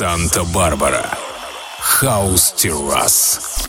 Санта-Барбара. Хаус Террас.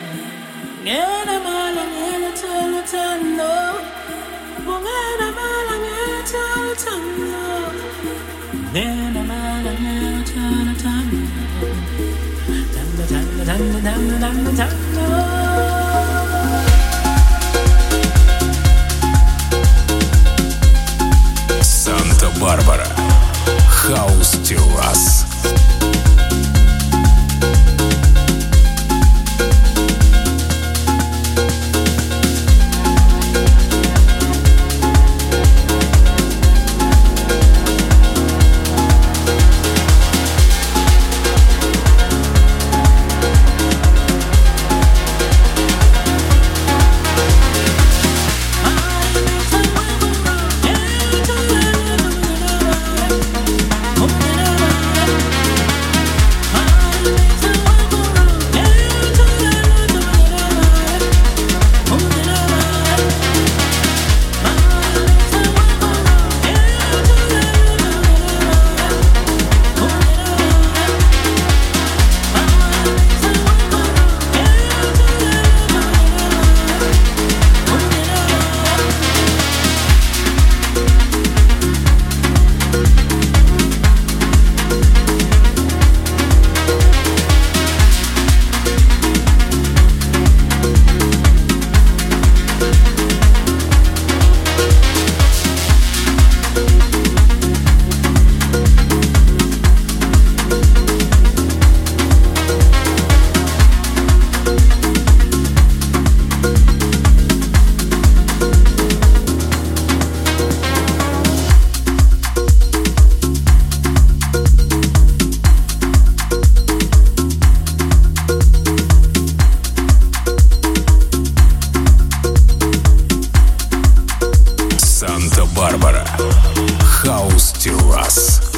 Санта-Барбара. Хаус Террас. ます。